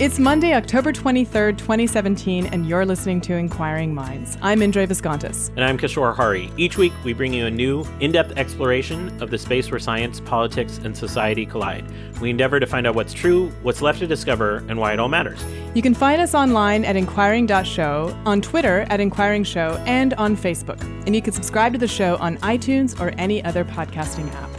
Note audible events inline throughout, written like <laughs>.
It's Monday, October 23rd, 2017, and you're listening to Inquiring Minds. I'm Indre Viskontas. And I'm Kishore Hari. Each week, we bring you a new, in depth exploration of the space where science, politics, and society collide. We endeavor to find out what's true, what's left to discover, and why it all matters. You can find us online at inquiring.show, on Twitter at Inquiring Show, and on Facebook. And you can subscribe to the show on iTunes or any other podcasting app.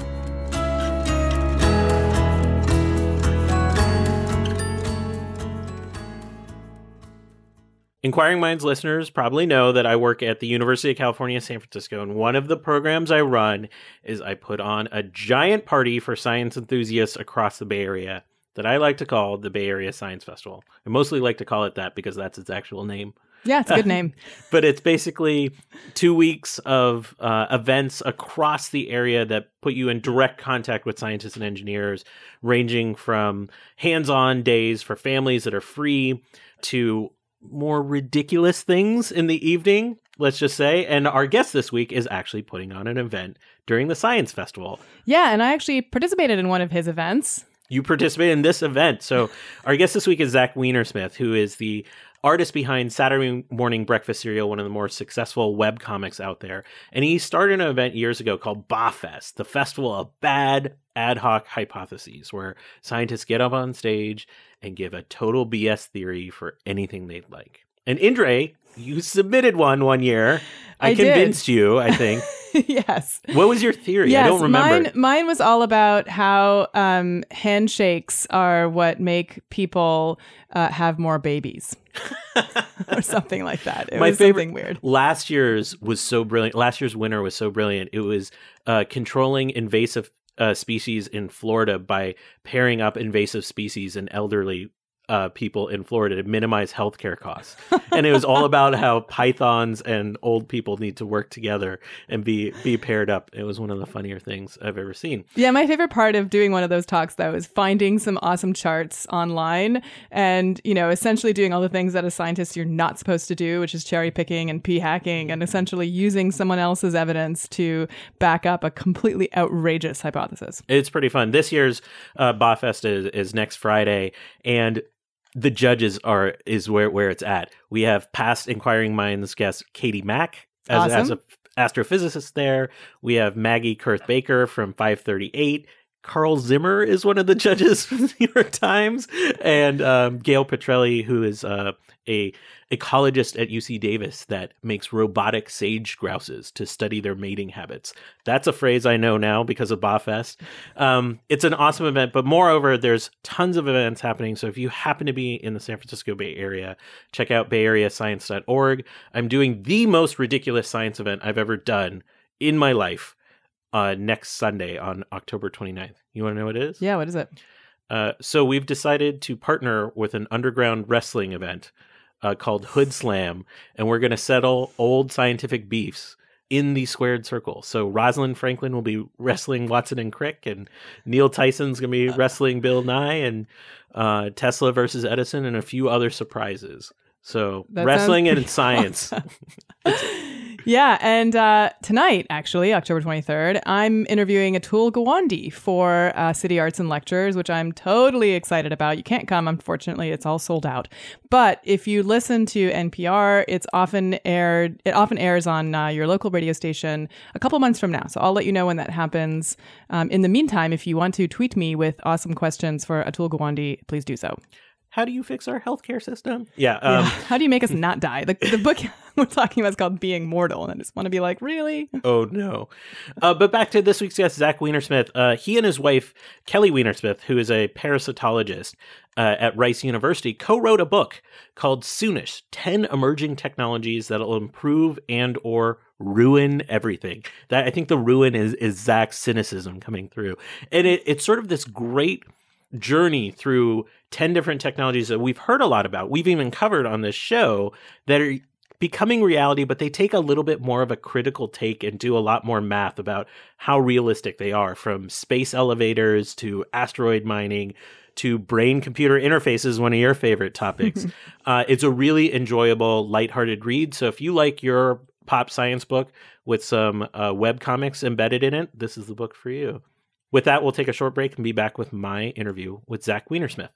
Inquiring Minds listeners probably know that I work at the University of California, San Francisco, and one of the programs I run is I put on a giant party for science enthusiasts across the Bay Area that I like to call the Bay Area Science Festival. I mostly like to call it that because that's its actual name. Yeah, it's a good name. <laughs> but it's basically two weeks of uh, events across the area that put you in direct contact with scientists and engineers, ranging from hands on days for families that are free to more ridiculous things in the evening, let's just say. And our guest this week is actually putting on an event during the Science Festival. Yeah, and I actually participated in one of his events. You participated in this event. So our guest this week is Zach Weinersmith, who is the artist behind Saturday Morning Breakfast Cereal, one of the more successful web comics out there. And he started an event years ago called BAHFest, the Festival of Bad Ad Hoc Hypotheses, where scientists get up on stage and give a total BS theory for anything they'd like. And Indre, you submitted one one year. I, I convinced you, I think. <laughs> yes. What was your theory? Yes, I don't remember. Mine, mine was all about how um, handshakes are what make people uh, have more babies. <laughs> or something like that. It My was favorite, something weird. Last year's was so brilliant. Last year's winner was so brilliant. It was uh, controlling invasive uh, species in Florida by pairing up invasive species and elderly uh, people in Florida to minimize healthcare costs. and it was all about how pythons and old people need to work together and be be paired up. It was one of the funnier things I've ever seen. Yeah, my favorite part of doing one of those talks though is finding some awesome charts online and, you know, essentially doing all the things that a scientist you're not supposed to do, which is cherry picking and p hacking and essentially using someone else's evidence to back up a completely outrageous hypothesis. It's pretty fun. This year's uh, BAHFest is, is next Friday and the judges are is where where it's at. We have past inquiring minds guest Katie Mack as, Awesome. as a astrophysicist there. We have Maggie Koerth-Baker from 538. Carl Zimmer is one of the judges from the New York Times, and um, Gail Patricelli, who is uh, a ecologist at UC Davis that makes robotic sage grouses to study their mating habits. That's a phrase I know now because of BAHFest. Um, it's an awesome event, but moreover, there's tons of events happening. So if you happen to be in the San Francisco Bay Area, check out bayareascience.org. I'm doing the most ridiculous science event I've ever done in my life uh, next Sunday on October 29th. You want to know what it is? Yeah, what is it? Uh, so we've decided to partner with an underground wrestling event uh, called Hoodslam, and we're going to settle old scientific beefs in the squared circle. So Rosalind Franklin will be wrestling Watson and Crick, and Neil Tyson's going to be wrestling Bill Nye, and uh, Tesla versus Edison, and a few other surprises. So That wrestling and pretty science. <laughs> <laughs> awesome. Yeah, and uh, tonight, actually, October 23rd, I'm interviewing Atul Gawande for uh, City Arts and Lectures, which I'm totally excited about. You can't come, unfortunately, it's all sold out. But if you listen to NPR, it's often aired. It often airs on uh, your local radio station a couple months from now. So I'll let you know when that happens. Um, in the meantime, if you want to tweet me with awesome questions for Atul Gawande, please do so. How do you fix our healthcare system? Yeah. Yeah. Um, How do you make us not die? The, the book <laughs> we're talking about is called Being Mortal, and I just want to be like, really? Oh no! Uh, but back to this week's guest, Zach Weinersmith. Uh, he and his wife Kelly Weinersmith, who is a parasitologist uh, at Rice University, co-wrote a book called "Soonish: Ten Emerging Technologies That'll Improve and or Ruin Everything." That I think the ruin is is Zach's cynicism coming through, and it, it's sort of this great journey through 10 different technologies that we've heard a lot about. We've even covered on this show that are becoming reality, but they take a little bit more of a critical take and do a lot more math about how realistic they are from space elevators to asteroid mining to brain computer interfaces, one of your favorite topics. <laughs> uh, it's a really enjoyable, lighthearted read. So if you like your pop science book with some uh, web comics embedded in it, this is the book for you. With that, we'll take a short break and be back with my interview with Zach Weinersmith.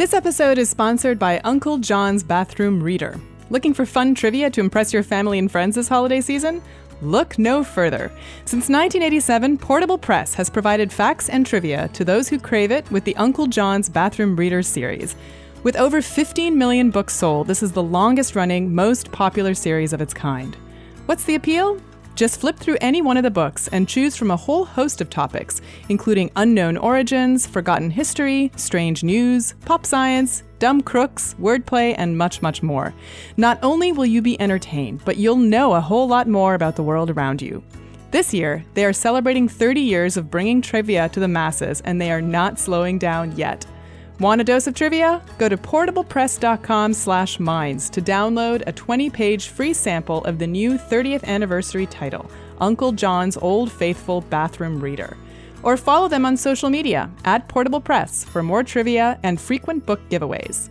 This episode is sponsored by Uncle John's Bathroom Reader. Looking for fun trivia to impress your family and friends this holiday season? Look no further. Since 1987, Portable Press has provided facts and trivia to those who crave it with the Uncle John's Bathroom Reader series. With over 15 million books sold, this is the longest running, most popular series of its kind. What's the appeal? Just flip through any one of the books and choose from a whole host of topics, including unknown origins, forgotten history, strange news, pop science, dumb crooks, wordplay, and much, much more. Not only will you be entertained, but you'll know a whole lot more about the world around you. This year, they are celebrating 30 years of bringing trivia to the masses, and they are not slowing down yet. Want a dose of trivia? Go to portablepress.com slash minds to download a 20-page free sample of the new 30th anniversary title, Uncle John's Old Faithful Bathroom Reader. Or follow them on social media at Portable Press for more trivia and frequent book giveaways.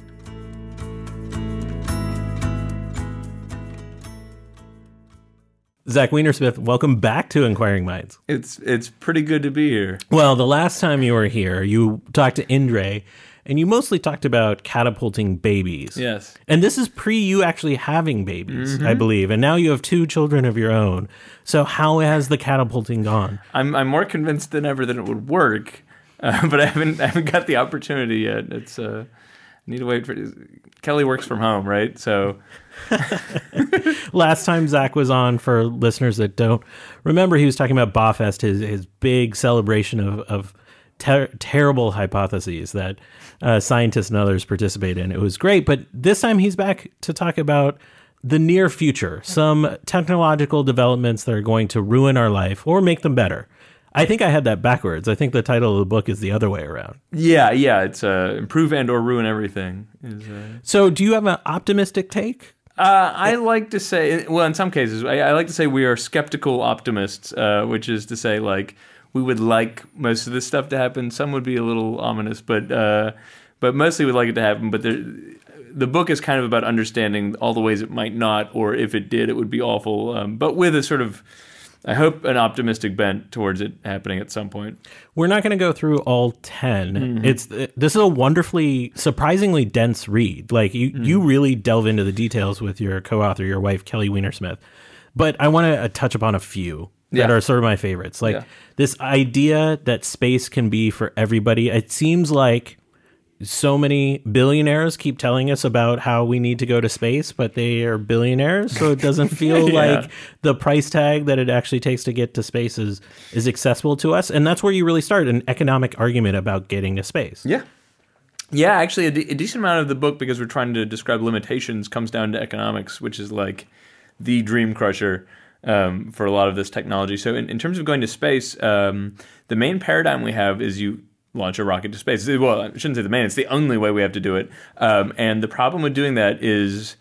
Zach Weinersmith, welcome back to Inquiring Minds. It's it's pretty good to be here. Well, the last time you were here, you talked to Indre, and you mostly talked about catapulting babies. Yes. And this is pre you actually having babies, I believe. And now you have two children of your own. So how has the catapulting gone? I'm I'm more convinced than ever that it would work, <laughs> uh, but I haven't I haven't got the opportunity yet. It's uh, I need to wait for Kelly works from home, right? So <laughs> Last time Zach was on, for listeners that don't remember, he was talking about BAHFest, his his big celebration of of ter- terrible hypotheses that uh, scientists and others participate in. It was great, but this time he's back to talk about the near future, some technological developments that are going to ruin our life or make them better. I think I had that backwards. I think the title of the book is the other way around. yeah, yeah, it's uh, improve and or ruin everything. Is, uh, So, do you have an optimistic take? Uh, I like to say, well, in some cases, I, I like to say we are skeptical optimists, uh, which is to say, like, we would like most of this stuff to happen. Some would be a little ominous, but uh, but mostly we'd like it to happen. But there, the book is kind of about understanding all the ways it might not, or if it did, it would be awful. Um, but with a sort of, I hope, an optimistic bent towards it happening at some point. We're not going to go through all 10. It's this is a wonderfully surprisingly dense read. Like you you really delve into the details with your co-author, your wife Kelly Weinersmith. But I want to uh, touch upon a few that Yeah. are sort of my favorites. Like Yeah. this idea that space can be for everybody. It seems like so many billionaires keep telling us about how we need to go to space, but they are billionaires, so it doesn't <laughs> feel Yeah. like the price tag that it actually takes to get to space is, is accessible to us. And that's where you really start an economic argument about getting to space. Yeah. Yeah, actually, a, de- a decent amount of the book, because we're trying to describe limitations, comes down to economics, which is like the dream crusher um, for a lot of this technology. So, in, in terms of going to space, um, the main paradigm we have is you launch a rocket to space. Well, I shouldn't say the main; it's the only way we have to do it. Um, and the problem with doing that is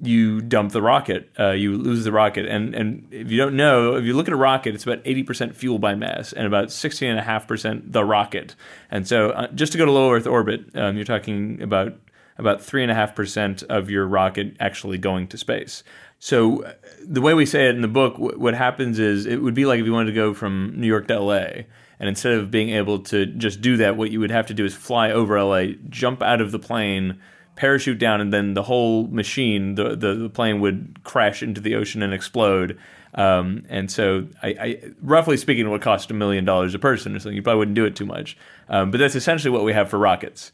you dump the rocket, uh, you lose the rocket. And, and if you don't know, if you look at a rocket, it's about 80% fuel by mass and about 16.5% the rocket. And so uh, just to go to low Earth orbit, um, you're talking about about three and a half percent of your rocket actually going to space. So uh, the way we say it in the book, what happens is it would be like if you wanted to go from New York to LA. And instead of being able to just do that, what you would have to do is fly over LA, jump out of the plane, parachute down, and then the whole machine, the, the, the plane would crash into the ocean and explode. Um, and so, I, I, roughly speaking, it would cost a million dollars a person or something. You probably wouldn't do it too much. Um, but that's essentially what we have for rockets.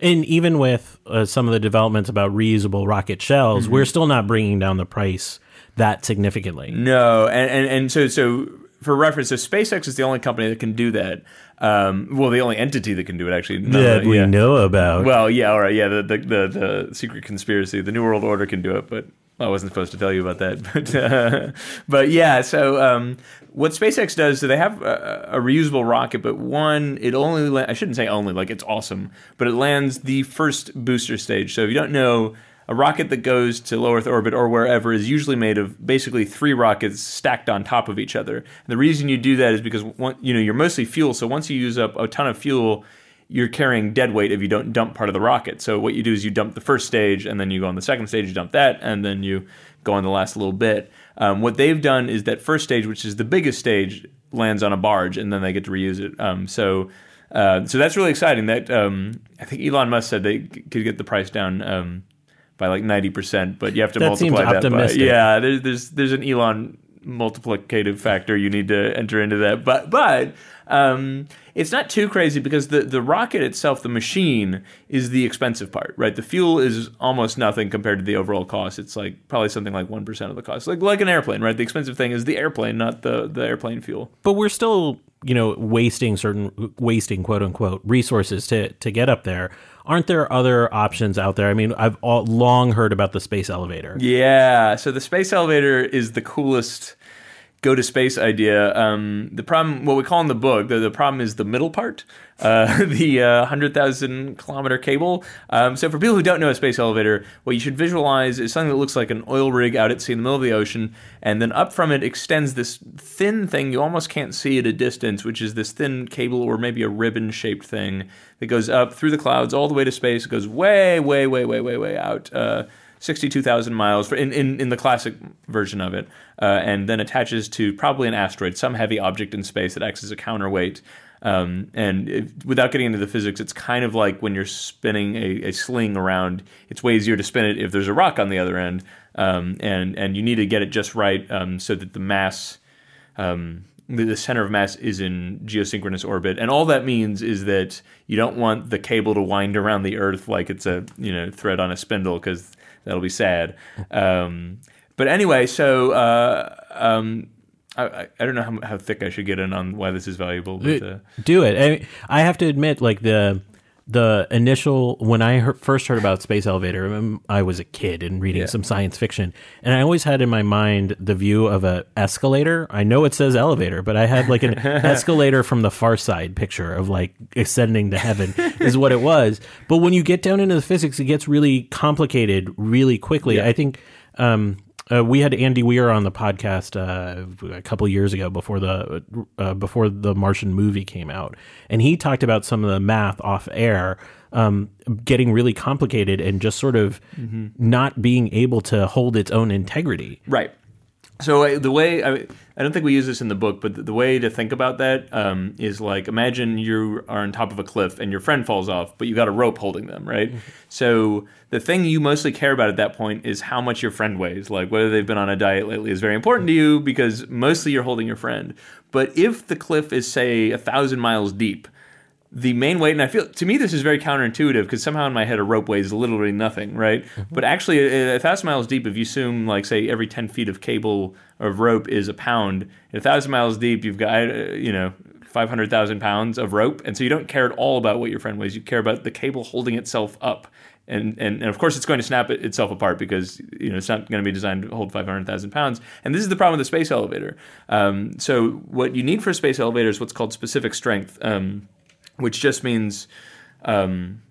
And even with uh, some of the developments about reusable rocket shells, Mm-hmm. we're still not bringing down the price that significantly. No, and, and, and so so for reference, so SpaceX is the only company that can do that. Um, well, the only entity that can do it actually. That the- we yeah. know about. Well, yeah, all right, yeah. The, the the the secret conspiracy, the New World Order can do it, but I wasn't supposed to tell you about that. <laughs> But uh, but yeah, so um, what SpaceX does, so they have a, a reusable rocket, but one it only la- I shouldn't say only like it's awesome, but it lands the first booster stage. So if you don't know. A rocket that goes to low Earth orbit or wherever is usually made of basically three rockets stacked on top of each other. And the reason you do that is because one, you know you're mostly fuel. So once you use up a ton of fuel, you're carrying dead weight if you don't dump part of the rocket. So what you do is you dump the first stage, and then you go on the second stage, you dump that, and then you go on the last little bit. Um, what they've done is that first stage, which is the biggest stage, lands on a barge, and then they get to reuse it. Um, so. Uh, so that's really exciting. That um, I think Elon Musk said they c- could get the price down um, by like ninety percent, but you have to That multiply that by optimistic. yeah. There's there's there's an Elon multiplicative factor you need to enter into that, but but um, it's not too crazy because the the rocket itself, the machine, is the expensive part, right? The fuel is almost nothing compared to the overall cost. It's like probably something like one percent of the cost, like like an airplane, right? The expensive thing is the airplane, not the the airplane fuel. but we're still, you know, wasting certain wasting quote unquote resources to to get up there. Aren't there other options out there? I mean, I've all, long heard about the space elevator. Yeah, so the space elevator is the coolest go to space idea. Um, the problem, what we call in the book, the, the problem is the middle part, uh, <laughs> the uh, 100,000 kilometer cable. Um, so for people who don't know a space elevator, what you should visualize is something that looks like an oil rig out at sea in the middle of the ocean, and then up from it extends this thin thing you almost can't see at a distance, which is this thin cable or maybe a ribbon shaped thing that goes up through the clouds all the way to space. It goes way, way, way, way, way, way out. Uh, 62,000 miles in, in, in the classic version of it, uh, and then attaches to probably an asteroid, some heavy object in space that acts as a counterweight. Um, and without getting into the physics, it's kind of like when you're spinning a, a sling around. It's way easier to spin it if there's a rock on the other end, um, and and you need to get it just right um, so that the mass um, the, the center of mass is in geosynchronous orbit, and all that means is that you don't want the cable to wind around the Earth like it's a you know thread on a spindle because that'll be sad. Um, but anyway, so uh, um, I, I- don't know how, how thick I should get in on why this is valuable. But, uh, do it. I, I have to admit, like the the initial when I heard, first heard about space elevator, um, I was a kid and reading some science fiction, and I always had in my mind the view of a escalator. I know it says elevator, but I had like an <laughs> escalator from the Far Side picture of like ascending to heaven is what it was. But when you get down into the physics, it gets really complicated really quickly. I think. Um, uh, we had Andy Weir on the podcast uh, a couple years ago before the uh, before the Martian movie came out, and he talked about some of the math off air um, getting really complicated and just sort of not being able to hold its own integrity. Right. So the way I, I don't think we use this in the book, but the, the way to think about that um, is like imagine you are on top of a cliff and your friend falls off, but you got a rope holding them, right? So the thing you mostly care about at that point is how much your friend weighs. Like whether they've been on a diet lately is very important to you because mostly you're holding your friend. But if the cliff is say a thousand miles deep, the main weight, and I feel to me this is very counterintuitive because somehow in my head a rope weighs literally nothing, right? But actually, a, a thousand miles deep, if you assume like say every ten feet of cable of rope is a pound, a thousand miles deep, you've got uh, you know five hundred thousand pounds of rope, and so you don't care at all about what your friend weighs. You care about the cable holding itself up. And, and, and of course, it's going to snap it, itself apart because you know it's not going to be designed to hold 500,000 pounds. And this is the problem with the space elevator. Um, so what you need for a space elevator is what's called specific strength. Um, which just means, um,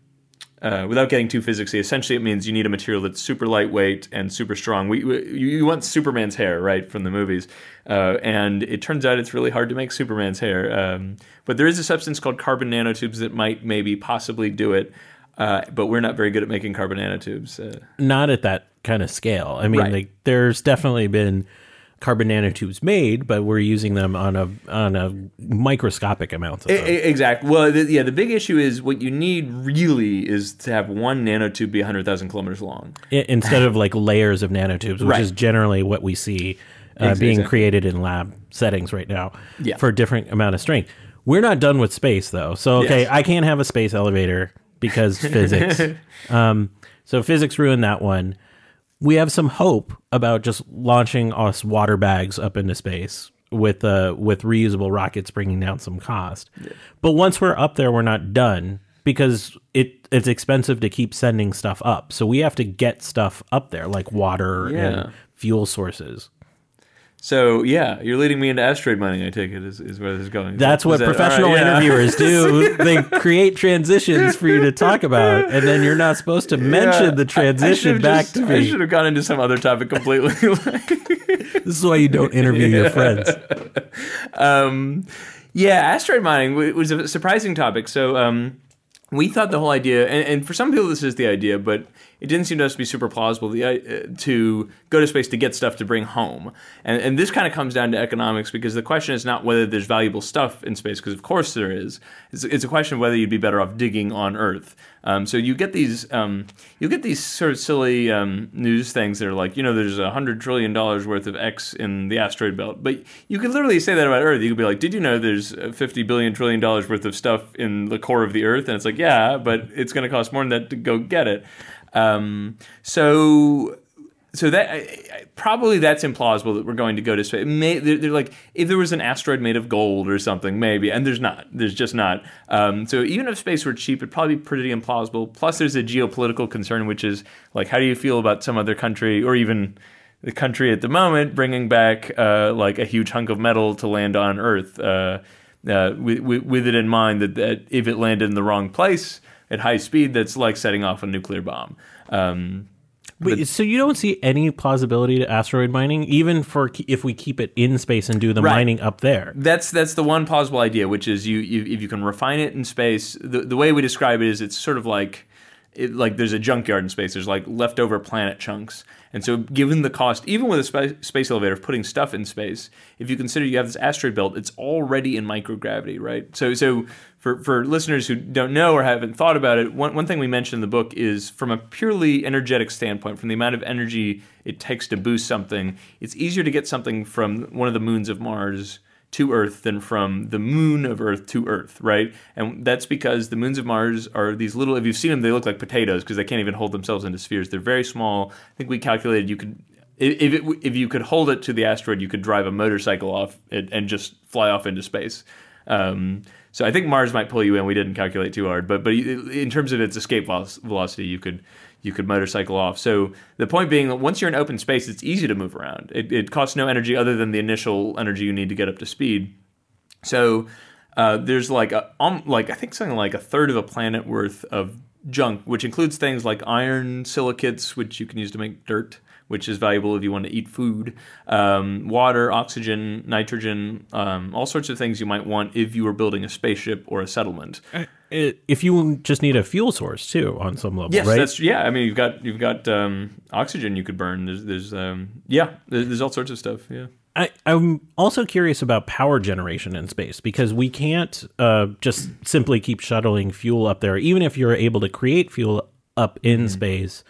uh, without getting too physicsy, essentially it means you need a material that's super lightweight and super strong. We, we you, want Superman's hair, right, from the movies, uh, and it turns out it's really hard to make Superman's hair. Um, but there is a substance called carbon nanotubes that might maybe possibly do it. uh, but we're not very good at making carbon nanotubes. Uh, Not at that kind of scale. I mean, Right. like there's definitely been carbon nanotubes made, but we're using them on a on a microscopic amount. of e- Exactly. Well, the, yeah, the big issue is what you need really is to have one nanotube be 100,000 kilometers long. Instead of like layers of nanotubes, which Right. is generally what we see uh, Ex- being created in lab settings right now Yeah. for a different amount of strength. We're not done with space though, so okay, Yes. I can't have a space elevator because <laughs> physics. Um, so physics ruined that one. We have some hope about just launching us water bags up into space with uh, with reusable rockets, bringing down some cost. But once we're up there, we're not done because it it's expensive to keep sending stuff up. So we have to get stuff up there, like water Yeah. and fuel sources. So, yeah, you're leading me into asteroid mining, I take it, is, is where this is going. That's Is what that- right, professional yeah. interviewers do. <laughs> they create transitions for you to talk about, and then you're not supposed to mention Yeah, the I- I transition back just- to me. I should have gone into some other topic completely. <laughs> This is why you don't interview your friends. <laughs> um, yeah, asteroid mining was a surprising topic. So um, we thought the whole idea, and, and for some people this is the idea, but it didn't seem to us to be super plausible uh, to go to space to get stuff to bring home. And, and this kind of comes down to economics because the question is not whether there's valuable stuff in space, because of course there is. It's, it's a question of whether you'd be better off digging on Earth. Um, so you get these um, you get these sort of silly um, news things that are like, you know, there's a hundred trillion dollars worth of X in the asteroid belt, but you could literally say that about Earth. You could be like, did you know there's uh, fifty billion trillion dollars worth of stuff in the core of the Earth? And it's like, yeah, but it's going to cost more than that to go get it. Um, so so that probably that's implausible that we're going to go to space. May, they're, they're like if there was an asteroid made of gold or something, maybe, and there's not. There's just not. Um, so even if space were cheap, it'd probably be pretty implausible. Plus, there's a geopolitical concern, which is like, how do you feel about some other country or even the country at the moment bringing back uh, like a huge hunk of metal to land on Earth? Uh, uh, with, with, with it in mind that, that if it landed in the wrong place at high speed, that's like setting off a nuclear bomb. Um, Wait, so you don't see any plausibility to asteroid mining, even for if we keep it in space and do the Right. mining up there? That's that's the one plausible idea, which is you, you if you can refine it in space. The the way we describe it is it's sort of like it, like there's a junkyard in space. There's like leftover planet chunks, and so given the cost, even with a spa- space elevator of putting stuff in space, if you consider you have this asteroid belt, it's already in microgravity, right? So so for for listeners who don't know or haven't thought about it, one one thing we mentioned in the book is from a purely energetic standpoint, from the amount of energy it takes to boost something, it's easier to get something from one of the moons of Mars to Earth than from the moon of Earth to Earth, right? And that's because the moons of Mars are these little. If you've seen them, they look like potatoes because they can't even hold themselves into spheres. They're very small. I think we calculated you could. If, it, if you could hold it to the asteroid, you could drive a motorcycle off it and just fly off into space. Um, so I think Mars might pull you in. We didn't calculate too hard, but but in terms of its escape velocity, you could you could motorcycle off. So the point being that once you're in open space, it's easy to move around. It, it costs no energy other than the initial energy you need to get up to speed. So uh, there's like a um, like I think something like a third of a planet worth of junk, which includes things like iron silicates, which you can use to make dirt, which is valuable if you want to eat food, um, water, oxygen, nitrogen, um, all sorts of things you might want if you were building a spaceship or a settlement. It- if you just need a fuel source too, on some level, Yes, right? that's yeah. I mean, you've got you've got um, oxygen you could burn. There's there's um, yeah, there's, there's all sorts of stuff. Yeah. I, I'm also curious about power generation in space because we can't uh, just simply keep shuttling fuel up there. Even if you're able to create fuel up in Mm-hmm. space,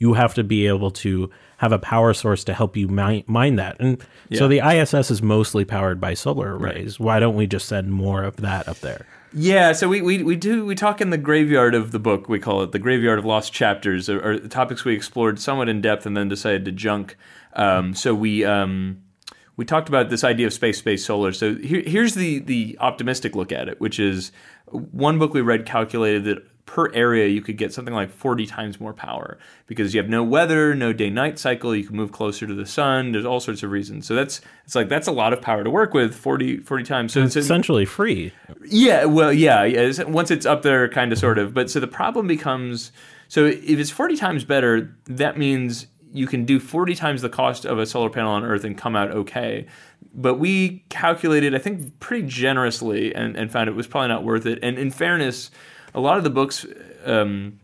you have to be able to have a power source to help you mine, mine that. And so the ISS is mostly powered by solar arrays. Why don't we just send more of that up there? Yeah, so we, we, we do we talk in the graveyard of the book. We call it the graveyard of lost chapters, or, or topics we explored somewhat in depth and then decided to junk. Um, so we um, we talked about this idea of space, space, solar. So here, here's the the optimistic look at it, which is one book we read calculated that per area you could get something like 40 times more power because you have no weather, no day night cycle, you can move closer to the sun, there's all sorts of reasons. So that's it's like that's a lot of power to work with 40 40 times. So It's it's essentially free. yeah, well, yeah, yeah. Once it's up there, kind of, sort of. But so the problem becomes so if it's 40 times better, that means you can do 40 times the cost of a solar panel on Earth and come out okay. But we calculated, I think, pretty generously and, and found it was probably not worth it. And in fairness, a lot of the books um,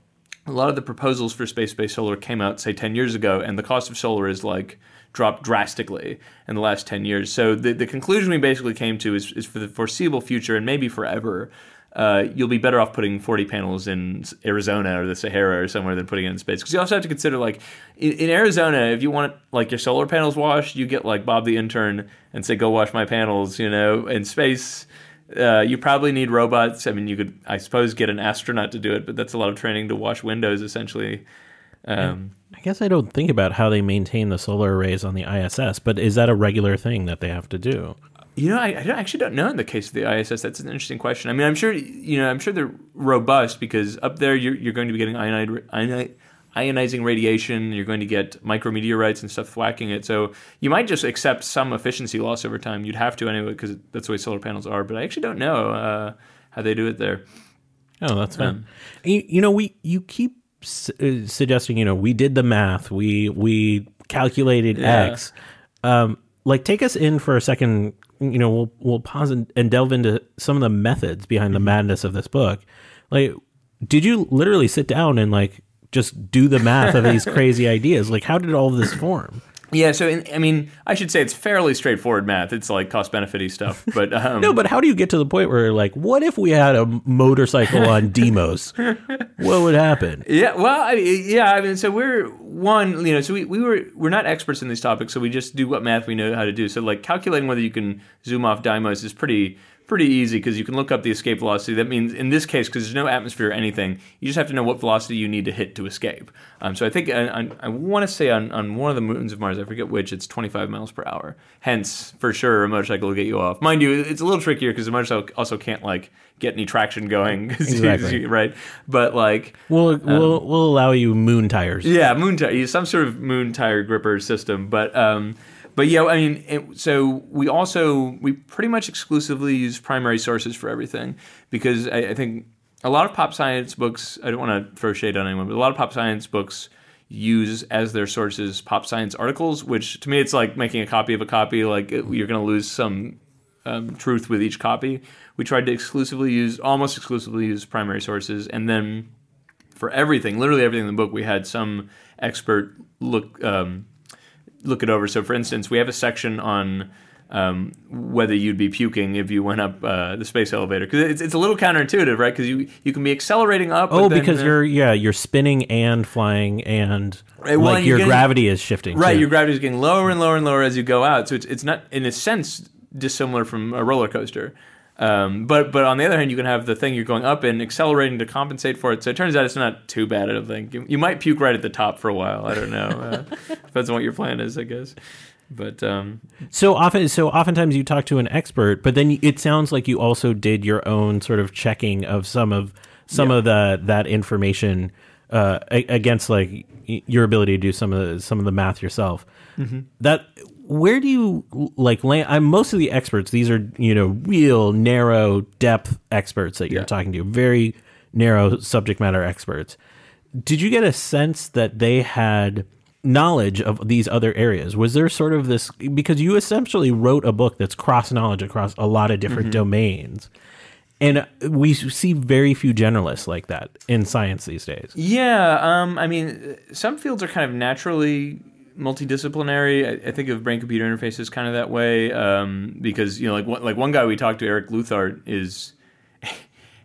a lot of the proposals for space-based solar came out say 10 years ago and the cost of solar is like dropped drastically in the last 10 years so the, the conclusion we basically came to is, is for the foreseeable future and maybe forever uh, you'll be better off putting 40 panels in Arizona or the Sahara or somewhere than putting it in space. Because you also have to consider, like, in, in, Arizona, if you want like your solar panels washed, you get like Bob the intern and say, "Go wash my panels." You know, in space, uh, you probably need robots. I mean, you could, I suppose, get an astronaut to do it, but that's a lot of training to wash windows, essentially. Um, I guess I don't think about how they maintain the solar arrays on the ISS, but is that a regular thing that they have to do? You know, I, I actually don't know in the case of the ISS. That's an interesting question. I mean, I'm sure you know, I'm sure they're robust because up there you're, you're going to be getting ionized, ionizing radiation. You're going to get micrometeorites and stuff whacking it. So you might just accept some efficiency loss over time. You'd have to anyway because that's the way solar panels are. But I actually don't know uh, how they do it there. Oh, that's fine. Um, you, you, know, we you keep su- uh, suggesting. You know, we did the math. We we calculated yeah. X. Um, like, take us in for a second you know we'll we'll pause and, and delve into some of the methods behind the mm-hmm. madness of this book. Like, did you literally sit down and like just do the math of these crazy ideas? Like, how did all of this form? Yeah, so in, I mean, I should say it's fairly straightforward math. It's like cost benefity stuff, but <laughs> um, no. But how do you get to the point where like, what if we had a motorcycle on Deimos? what would happen? <laughs> Yeah, well, I, yeah. I mean, so we're one, you know, so we, we were we're not experts in these topics, so we just do what math we know how to do. So like calculating whether you can zoom off Deimos is pretty pretty easy because you can look up the escape velocity. That means in this case, because there's no atmosphere or anything, you just have to know what velocity you need to hit to escape. Um, so I think I, I, I want to say on, on one of the moons of Mars, I forget which, it's 25 miles per hour. Hence, for sure, a motorcycle will get you off. Mind you, it's a little trickier because the motorcycle also can't like get any traction going, <laughs> exactly. right? But like, we'll um, we'll we'll allow you moon tires. Yeah, moon tire, some sort of moon tire gripper system, but. Um, but yeah, I mean, it, so we also we pretty much exclusively use primary sources for everything because I, I think a lot of pop science books. I don't want to throw shade on anyone, but a lot of pop science books use as their sources pop science articles, which to me it's like making a copy of a copy. Like you're going to lose some um, truth with each copy. We tried to exclusively use, almost exclusively use primary sources, and then for everything, literally everything in the book, we had some expert look um, look it over. So, for instance, we have a section on um, whether you'd be puking if you went up uh, the space elevator because it's, it's a little counterintuitive, right? Because you you can be accelerating up. Oh, then, because uh, you're yeah you're spinning and flying and right, well, like your getting, gravity is shifting. Right, too. your gravity is getting lower and lower and lower as you go out. So it's it's not in a sense dissimilar from a roller coaster. Um, but but on the other hand, you can have the thing you're going up and accelerating to compensate for it. So it turns out it's not too bad. I don't think you, you might puke right at the top for a while. I don't know. Uh, <laughs> depends on what your plan is, I guess. But um, so often, so oftentimes you talk to an expert, but then it sounds like you also did your own sort of checking of some of some yeah. of the that information uh, against like your ability to do some of the, some of the math yourself. Mm-hmm. That where do you like land? I'm most of the experts. These are you know real narrow depth experts that you're yeah. talking to, very narrow subject matter experts. Did you get a sense that they had knowledge of these other areas? Was there sort of this because you essentially wrote a book that's cross knowledge across a lot of different mm-hmm. domains. And we see very few generalists like that in science these days. Yeah, um, I mean, some fields are kind of naturally multidisciplinary. I, I, think of brain computer interfaces kind of that way um, because you know, like one, like one guy we talked to, Eric Leuthardt, is <laughs>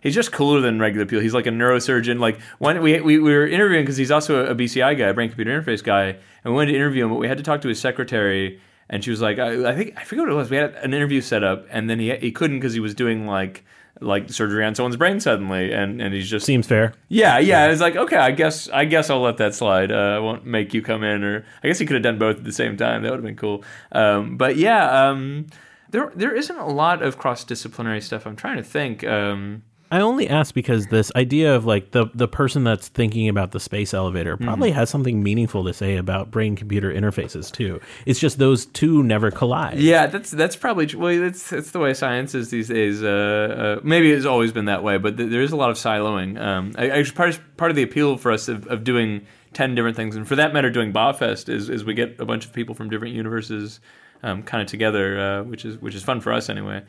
he's just cooler than regular people. He's like a neurosurgeon. Like one, we we, we were interviewing because he's also a BCI guy, a brain computer interface guy, and we wanted to interview him, but we had to talk to his secretary. And she was like, I, I think I forget what it was. We had an interview set up, and then he he couldn't because he was doing like like surgery on someone's brain suddenly, and and he's just seems fair. Yeah, yeah. It's like okay, I guess I guess I'll let that slide. Uh, I won't make you come in, or I guess he could have done both at the same time. That would have been cool. Um, but yeah, um, there there isn't a lot of cross disciplinary stuff. I'm trying to think. Um, I only ask because this idea of like the the person that's thinking about the space elevator probably mm-hmm. has something meaningful to say about brain computer interfaces too. It's just those two never collide. Yeah, that's that's probably well. That's that's the way science is these days. Uh, uh, maybe it's always been that way, but th- there is a lot of siloing. Um, I, part of, part of the appeal for us of, of doing ten different things, and for that matter, doing BAHfest is is we get a bunch of people from different universes um, kind of together, uh, which is which is fun for us anyway.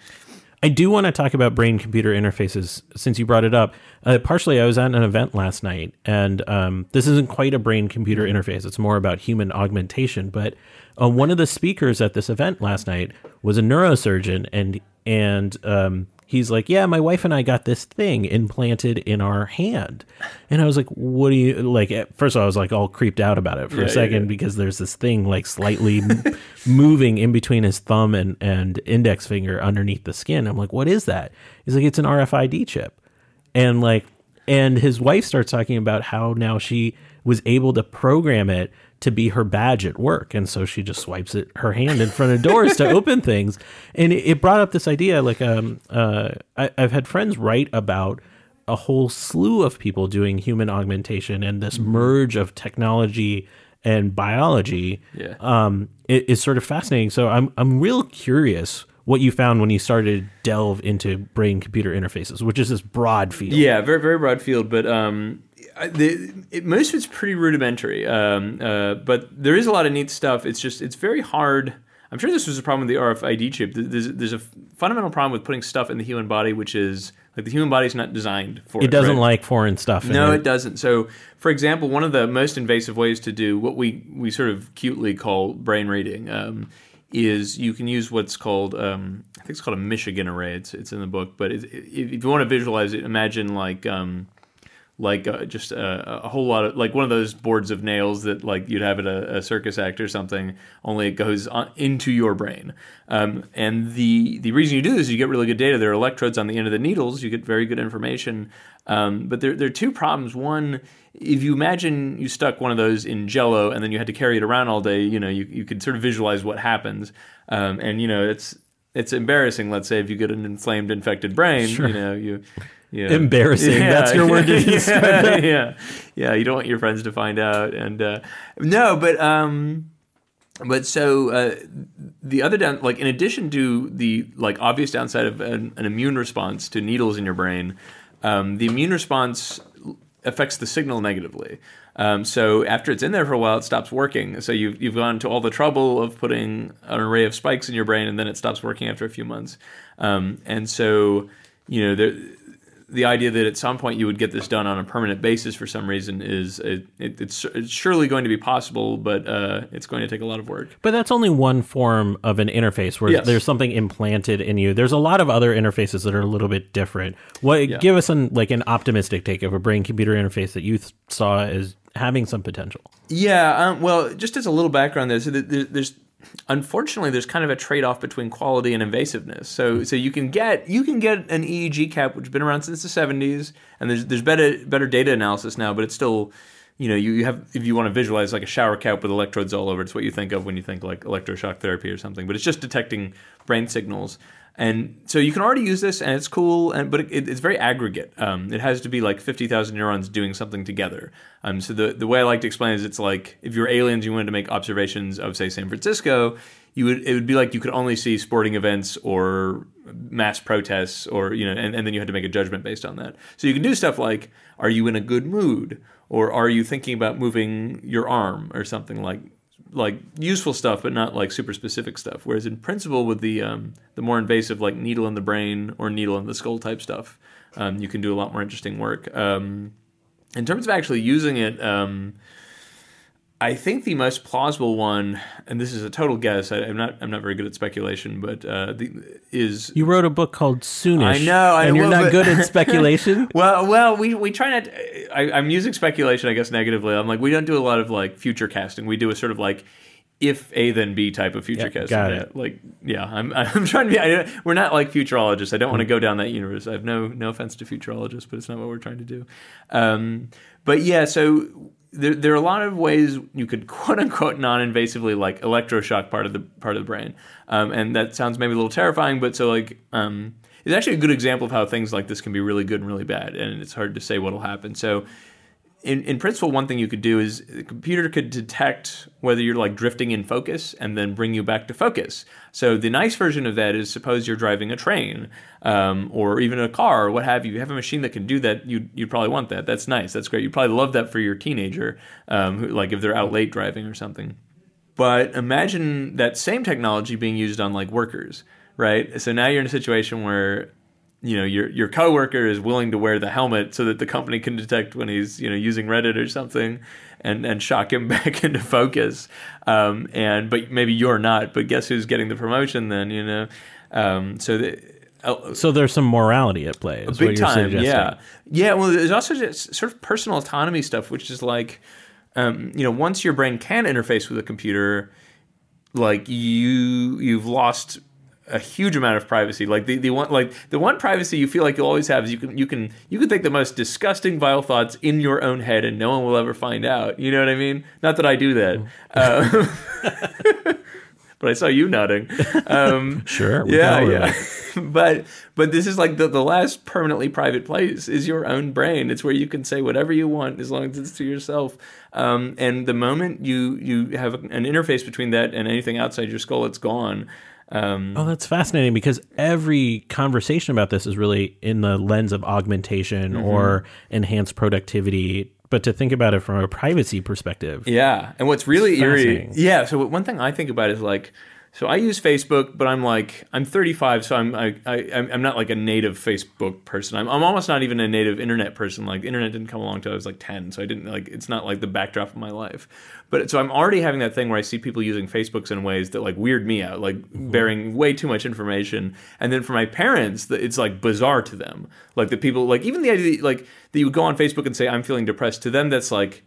I do want to talk about brain computer interfaces since you brought it up. Uh, partially, I was at an event last night, and um, this isn't quite a brain computer interface. It's more about human augmentation. But uh, one of the speakers at this event last night was a neurosurgeon, and and um, he's like, "Yeah, my wife and I got this thing implanted in our hand," and I was like, "What do you like?" At first, I was like all creeped out about it for Yeah, a second yeah. because there's this thing like slightly <laughs> moving in between his thumb and and index finger underneath the skin. I'm like, "What is that?" He's like, "It's an RFID chip," and like, and his wife starts talking about how now she was able to program it to be her badge at work. And so she just swipes it her hand in front of doors to <laughs> open things. And it, it brought up this idea like um uh I, i've had friends write about a whole slew of people doing human augmentation and this merge of technology and biology Yeah. um it is sort of fascinating. So i'm i'm real curious what you found when you started to delve into brain computer interfaces which is this broad field. Yeah, very very broad field, but um, the, it, most of it's pretty rudimentary. Um, uh, but there is a lot of neat stuff. It's just it's very hard. I'm sure this was a problem with the RFID chip. There's, there's a fundamental problem with putting stuff in the human body, which is like the human body's not designed for it. it doesn't right? like foreign stuff No, it. it doesn't. So, for example, one of the most invasive ways to do what we, we sort of cutely call brain reading um, is you can use what's called um, I think it's called a Michigan array. It's, it's in the book, but it, if, if you want to visualize it, imagine like um, like uh, just a, a whole lot of like one of those boards of nails that like you'd have at a, a circus act or something. Only it goes on, into your brain. Um, and the the reason you do this is you get really good data. There are electrodes on the end of the needles. You get very good information. Um, but there there are two problems. One, if you imagine you stuck one of those in Jello and then you had to carry it around all day, you know you you could sort of visualize what happens. Um, and you know it's it's embarrassing. Let's say if you get an inflamed, infected brain, you know you. Yeah. Embarrassing. That's your word to <laughs> yeah, describe that. <laughs> Yeah, yeah. You don't want your friends to find out, and uh, no, but um, but so uh, the other down, like in addition to the like obvious downside of an, an immune response to needles in your brain, um, the immune response affects the signal negatively. Um, so after it's in there for a while, it stops working. So you've you've gone to all the trouble of putting an array of spikes in your brain, and then it stops working after a few months. Um, and so you know there the idea that at some point you would get this done on a permanent basis for some reason is it, it, it's, it's surely going to be possible, but uh, it's going to take a lot of work. But that's only one form of an interface where Yes. there's something implanted in you. There's a lot of other interfaces that are a little bit different. What give us an like an optimistic take of a brain computer interface that you th- saw as having some potential. Yeah, um, well, just as a little background, there, so there- there- there's unfortunately there's kind of a trade-off between quality and invasiveness. So so you can get you can get an EEG cap which has been around since the 70s, and there's there's better better data analysis now, but it's still you know you, you have if you want to visualize like a shower cap with electrodes all over, it's what you think of when you think like electroshock therapy or something. But it's just detecting brain signals. And so you can already use this, and it's cool, and but it, it's very aggregate. Um, it has to be like fifty thousand neurons doing something together. Um, so the the way I like to explain it is, it's like if you're aliens, you wanted to make observations of say San Francisco, you would it would be like you could only see sporting events or mass protests, or you know, and, and then you had to make a judgment based on that. So you can do stuff like, are you in a good mood, or are you thinking about moving your arm, or something like like useful stuff, but not like super specific stuff. Whereas in principle, with the um, the more invasive, like needle in the brain or needle in the skull type stuff, um, you can do a lot more interesting work. Um, in terms of actually using it, um, I think the most plausible one, and this is a total guess. I, I'm not I'm not very good at speculation, but uh, the, is You wrote a book called Soonish. I know, I and you're not good at <laughs> speculation. well, well, we we try not. I, I'm using speculation, I guess, negatively. I'm like, we don't do a lot of like future casting. We do a sort of like if A then B type of future Yeah, casting. Yeah. Like, yeah, I'm <laughs> I'm trying to be. I, we're not like futurologists. I don't want to go down that universe. I have no no offense to futurologists, but it's not what we're trying to do. Um, but yeah, so. There, there are a lot of ways you could <laughs> quote unquote non-invasively like electroshock part of the part of the brain, um, and that sounds maybe a little terrifying. But so like um, it's actually a good example of how things like this can be really good and really bad, and it's hard to say what'll happen. So, in, in principle, one thing you could do is the computer could detect whether you're like drifting in focus and then bring you back to focus. So the nice version of that is suppose you're driving a train um, or even a car or what have you. You have a machine that can do that. You you'd probably want that. That's nice. That's great. You'd probably love that for your teenager, um, who, like if they're out late driving or something. But imagine that same technology being used on like workers, right? So now you're in a situation where you know your your coworker is willing to wear the helmet so that the company can detect when he's you know using Reddit or something, and and shock him <laughs> back into focus. Um, and but maybe you're not. But guess who's getting the promotion then? You know, um, so. The, uh, So there's some morality at play. Is big what you're time suggesting. yeah yeah well there's also just sort of personal autonomy stuff which is like um, you know once your brain can interface with a computer like you you've lost a huge amount of privacy like the, the one like the one privacy you feel like you'll always have is you can you can you can think the most disgusting vile thoughts in your own head and no one will ever find out you know what i mean not that i do that uh, <laughs> but i saw you nodding um, <laughs> Sure. yeah, yeah. <laughs> but but this is like the, the last permanently private place is your own brain. It's where you can say whatever you want as long as it's to yourself. Um, and the moment you you have an interface between that and anything outside your skull, it's gone. Um, Oh, that's fascinating because every conversation about this is really in the lens of augmentation Mm-hmm. or enhanced productivity. But to think about it from a privacy perspective, Yeah, and what's really eerie, yeah. So one thing I think about is like, so I use Facebook, but I'm like, I'm 35, so I'm I, I I'm not like a native Facebook person. I'm I'm almost not even a native internet person. Like, internet didn't come along till I was like 10, so I didn't like. It's not like the backdrop of my life. But so I'm already having that thing where I see people using Facebooks in ways that like weird me out, like mm-hmm. baring way too much information. And then for my parents, it's like bizarre to them. Like the people, like even the idea, like that you would go on Facebook and say I'm feeling depressed. To them, that's like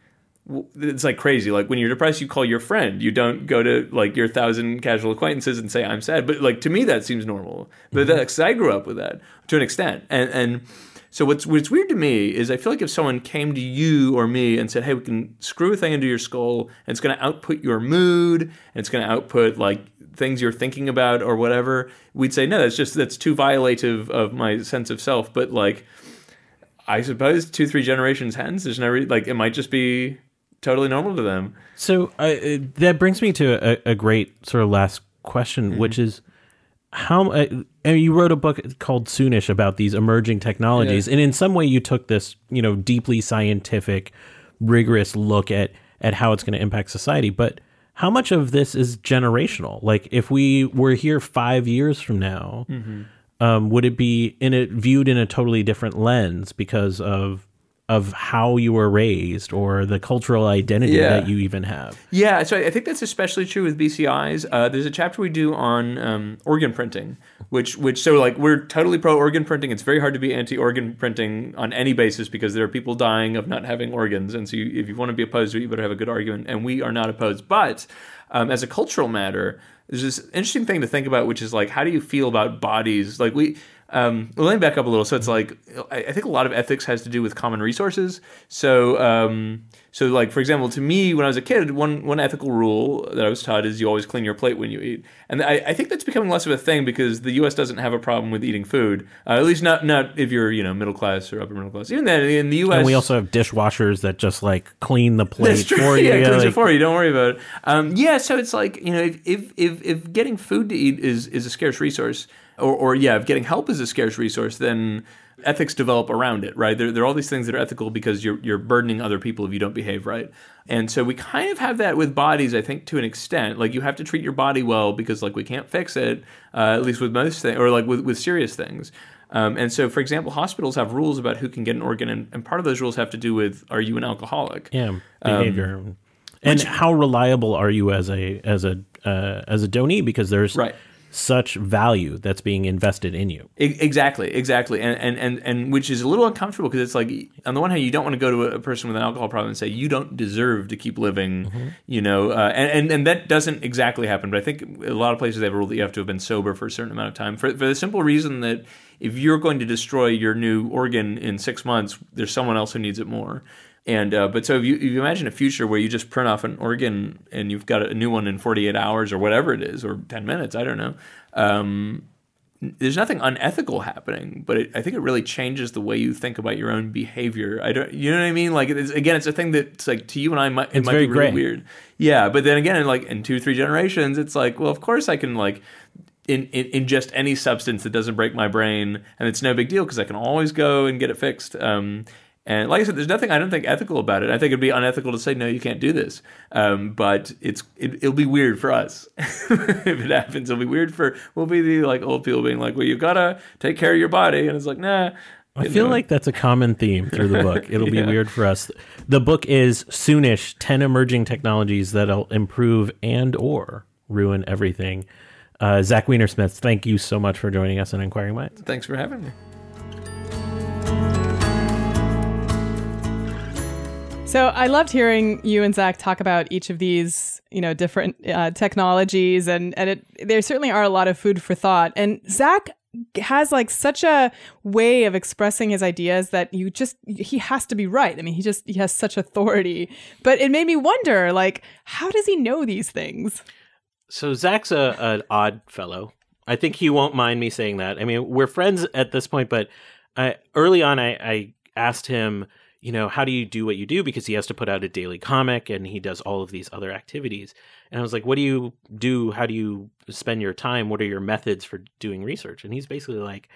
it's like crazy. Like when you're depressed, you call your friend. You don't go to like your thousand casual acquaintances and say I'm sad. But like to me, that seems normal. But mm-hmm. that's I grew up with that to an extent. And and so what's what's weird to me is I feel like if someone came to you or me and said, "Hey, we can screw a thing into your skull, and it's going to output your mood, and it's going to output like things you're thinking about or whatever," we'd say, "No, that's just that's too violative of my sense of self." But like. I suppose two, three generations hence, there's no re- like it might just be totally normal to them. So uh, that brings me to a, a great sort of last question, Mm-hmm. which is how uh, and you wrote a book called Soonish about these emerging technologies, and in some way you took this you know deeply scientific, rigorous look at at how it's going to impact society, but. How much of this is generational? Like, if we were here five years from now, Mm-hmm. um, would it be in it viewed in a totally different lens because of of how you were raised or the cultural identity Yeah. that you even have? Yeah, so I think that's especially true with BCIs. Uh, there's a chapter we do on um, organ printing, which which so like we're totally pro organ printing. It's very hard to be anti organ printing on any basis because there are people dying of not having organs, and so you, if you want to be opposed to it, you better have a good argument. And we are not opposed, but um, as a cultural matter, there's this interesting thing to think about, which is like how do you feel about bodies? Like we. Um, well, let me back up a little. So it's like I, think a lot of ethics has to do with common resources. So, um, so like for example, to me, when I was a kid, one one ethical rule that I was taught is you always clean your plate when you eat, and I, I think that's becoming less of a thing because the U.S. doesn't have a problem with eating food. Uh, at least not not if you're you know middle class or upper middle class. Even then, in the U.S. And we also have dishwashers that just like clean the plate for <laughs> you. Yeah, cleans it for you. Don't worry about it. Um, yeah, so it's like you know, if, if if if getting food to eat is is a scarce resource, or or yeah, if getting help is a scarce resource, then ethics develop around it, right? There, there are all these things that are ethical because you're you're burdening other people if you don't behave right. And so we kind of have that with bodies, I think, to an extent. Like you have to treat your body well because like we can't fix it, uh, at least with most things, or like with with serious things. Um, and so, for example, hospitals have rules about who can get an organ, and, and part of those rules have to do with are you an alcoholic? yeah, behavior. and how reliable are you as a as a uh, as a donee? Because there's Right. Such value that's being invested in you. Exactly, exactly, and and and and which is a little uncomfortable because it's like on the one hand you don't want to go to a person with an alcohol problem and say you don't deserve to keep living, you know, uh, and, and and that doesn't exactly happen. But I think a lot of places they have a rule that you have to have been sober for a certain amount of time for for the simple reason that if you're going to destroy your new organ in six months, there's someone else who needs it more. And uh, but so if you, if you imagine a future where you just print off an organ and you've got a new one in 48 hours or whatever it is or 10 minutes, I don't know. Um, there's nothing unethical happening, but it, I think it really changes the way you think about your own behavior. I don't, you know what I mean? Like, it's, again, it's a thing that's like to you and I, might, it It's might very be really gray. weird. Yeah, but then again, like in two, three generations, it's like, well, of course I can like in, in, ingest any substance that doesn't break my brain, and it's no big deal because I can always go and get it fixed. Um, And like I said, there's nothing I don't think ethical about it. I think it'd be unethical to say no, you can't do this. Um, but it's it, will be weird for us <laughs> if it happens. It'll be weird for we'll be the like old people being like, well, you gotta take care of your body, and it's like, nah. I feel know. like that's a common theme through the book. <laughs> It'll yeah. be weird for us. The book is soonish: ten emerging technologies that'll improve and or ruin everything. Uh, Zach Weinersmith, thank you so much for joining us on Inquiring Minds. Thanks for having me. So I loved hearing you and Zach talk about each of these, you know, different uh, technologies, and and it, there certainly are a lot of food for thought. And Zach has like such a way of expressing his ideas that you just he has to be right. I mean, he just he has such authority. But it made me wonder, like, how does he know these things? So Zach's a an odd fellow. I think he won't mind me saying that. I mean, we're friends at this point, but I, early on, I, I asked him you know, how do you do what you do? Because he has to put out a daily comic and he does all of these other activities. And I was like, what do you do? How do you spend your time? What are your methods for doing research? And he's basically like,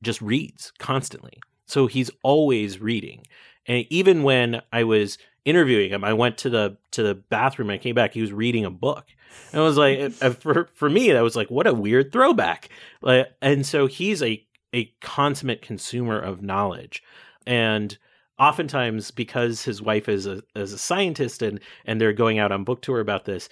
just reads constantly. So he's always reading. And even when I was interviewing him, I went to the to the bathroom. I came back. He was reading a book. And I was like, for for me, that was like, what a weird throwback. Like, and so he's a a consummate consumer of knowledge, and oftentimes because his wife is a is a scientist and and they're going out on book tour about this,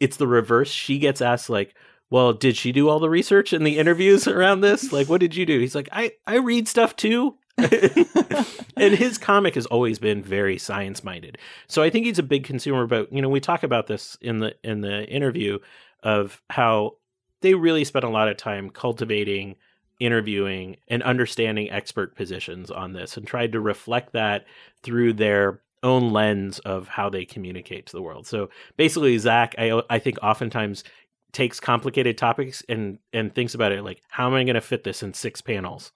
it's the reverse. She gets asked like, "Well, did she do all the research and the interviews <laughs> around this? Like, what did you do?" He's like, "I I read stuff too." <laughs> and his comic has always been very science minded. So I think he's a big consumer. But you know, we talk about this in the in the interview of how they really spent a lot of time cultivating interviewing and understanding expert positions on this and tried to reflect that through their own lens of how they communicate to the world. So basically, Zach, I, I think oftentimes takes complicated topics and and thinks about it like, how am I going to fit this in six panels?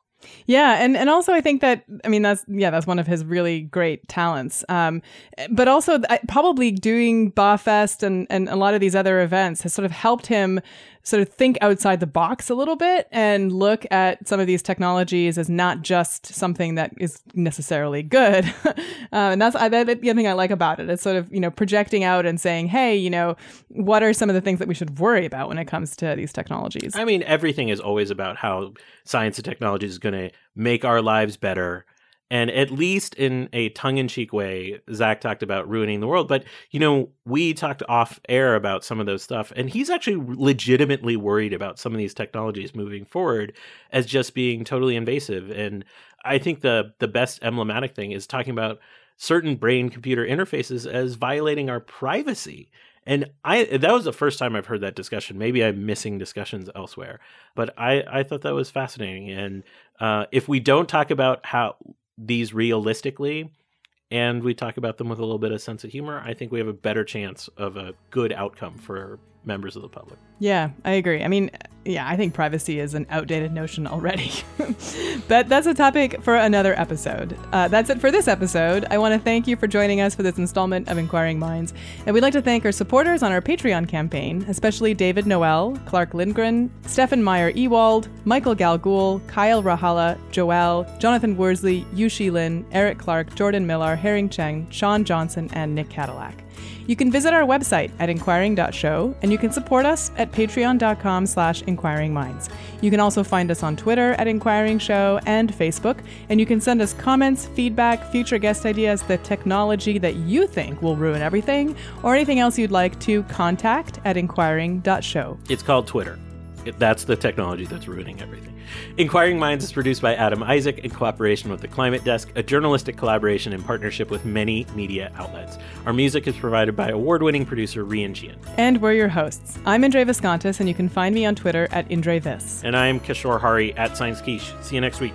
Yeah, and and also I think that I mean that's yeah that's one of his really great talents. Um, but also probably doing BAHFest and and a lot of these other events has sort of helped him sort of think outside the box a little bit and look at some of these technologies as not just something that is necessarily good. <laughs> uh, and that's, I, that's the other thing I like about it. It's sort of, you know, projecting out and saying, hey, you know, what are some of the things that we should worry about when it comes to these technologies? I mean, everything is always about how science and technology is going to make our lives better and at least in a tongue in cheek way, Zach talked about ruining the world. But, you know, we talked off air about some of those stuff. And he's actually legitimately worried about some of these technologies moving forward as just being totally invasive. And I think the the best emblematic thing is talking about certain brain computer interfaces as violating our privacy. And I that was the first time I've heard that discussion. Maybe I'm missing discussions elsewhere, but I I thought that was fascinating. And uh, if we don't talk about how these realistically and we talk about them with a little bit of sense of humor, I think we have a better chance of a good outcome for members of the public. Yeah, I agree. I mean, yeah, I think privacy is an outdated notion already. <laughs> but that's a topic for another episode. Uh, that's it for this episode. I want to thank you for joining us for this installment of Inquiring Minds. And we'd like to thank our supporters on our Patreon campaign, especially David Noel, Clark Lindgren, Stefan Meyer Ewald, Michael Galgul, Kyle Rahala, Joel, Jonathan Worsley, Yushi Lin, Eric Clark, Jordan Millar, Herring Cheng, Sean Johnson, and Nick Cadillac. You can visit our website at inquiring.show, and you can support us at patreon.com slash inquiringminds. You can also find us on Twitter at Inquiring Show and Facebook, and you can send us comments, feedback, future guest ideas, the technology that you think will ruin everything, or anything else you'd like to contact at inquiring.show. It's called Twitter. That's the technology that's ruining everything. Inquiring Minds is produced by Adam Isaak in cooperation with the Climate Desk, a journalistic collaboration in partnership with many media outlets. Our music is provided by award winning producer Rian Jian. And we're your hosts. I'm Indre Viskontas, and you can find me on Twitter at IndreVis. And I'm Kishore Hari at Science Quiche. See you next week.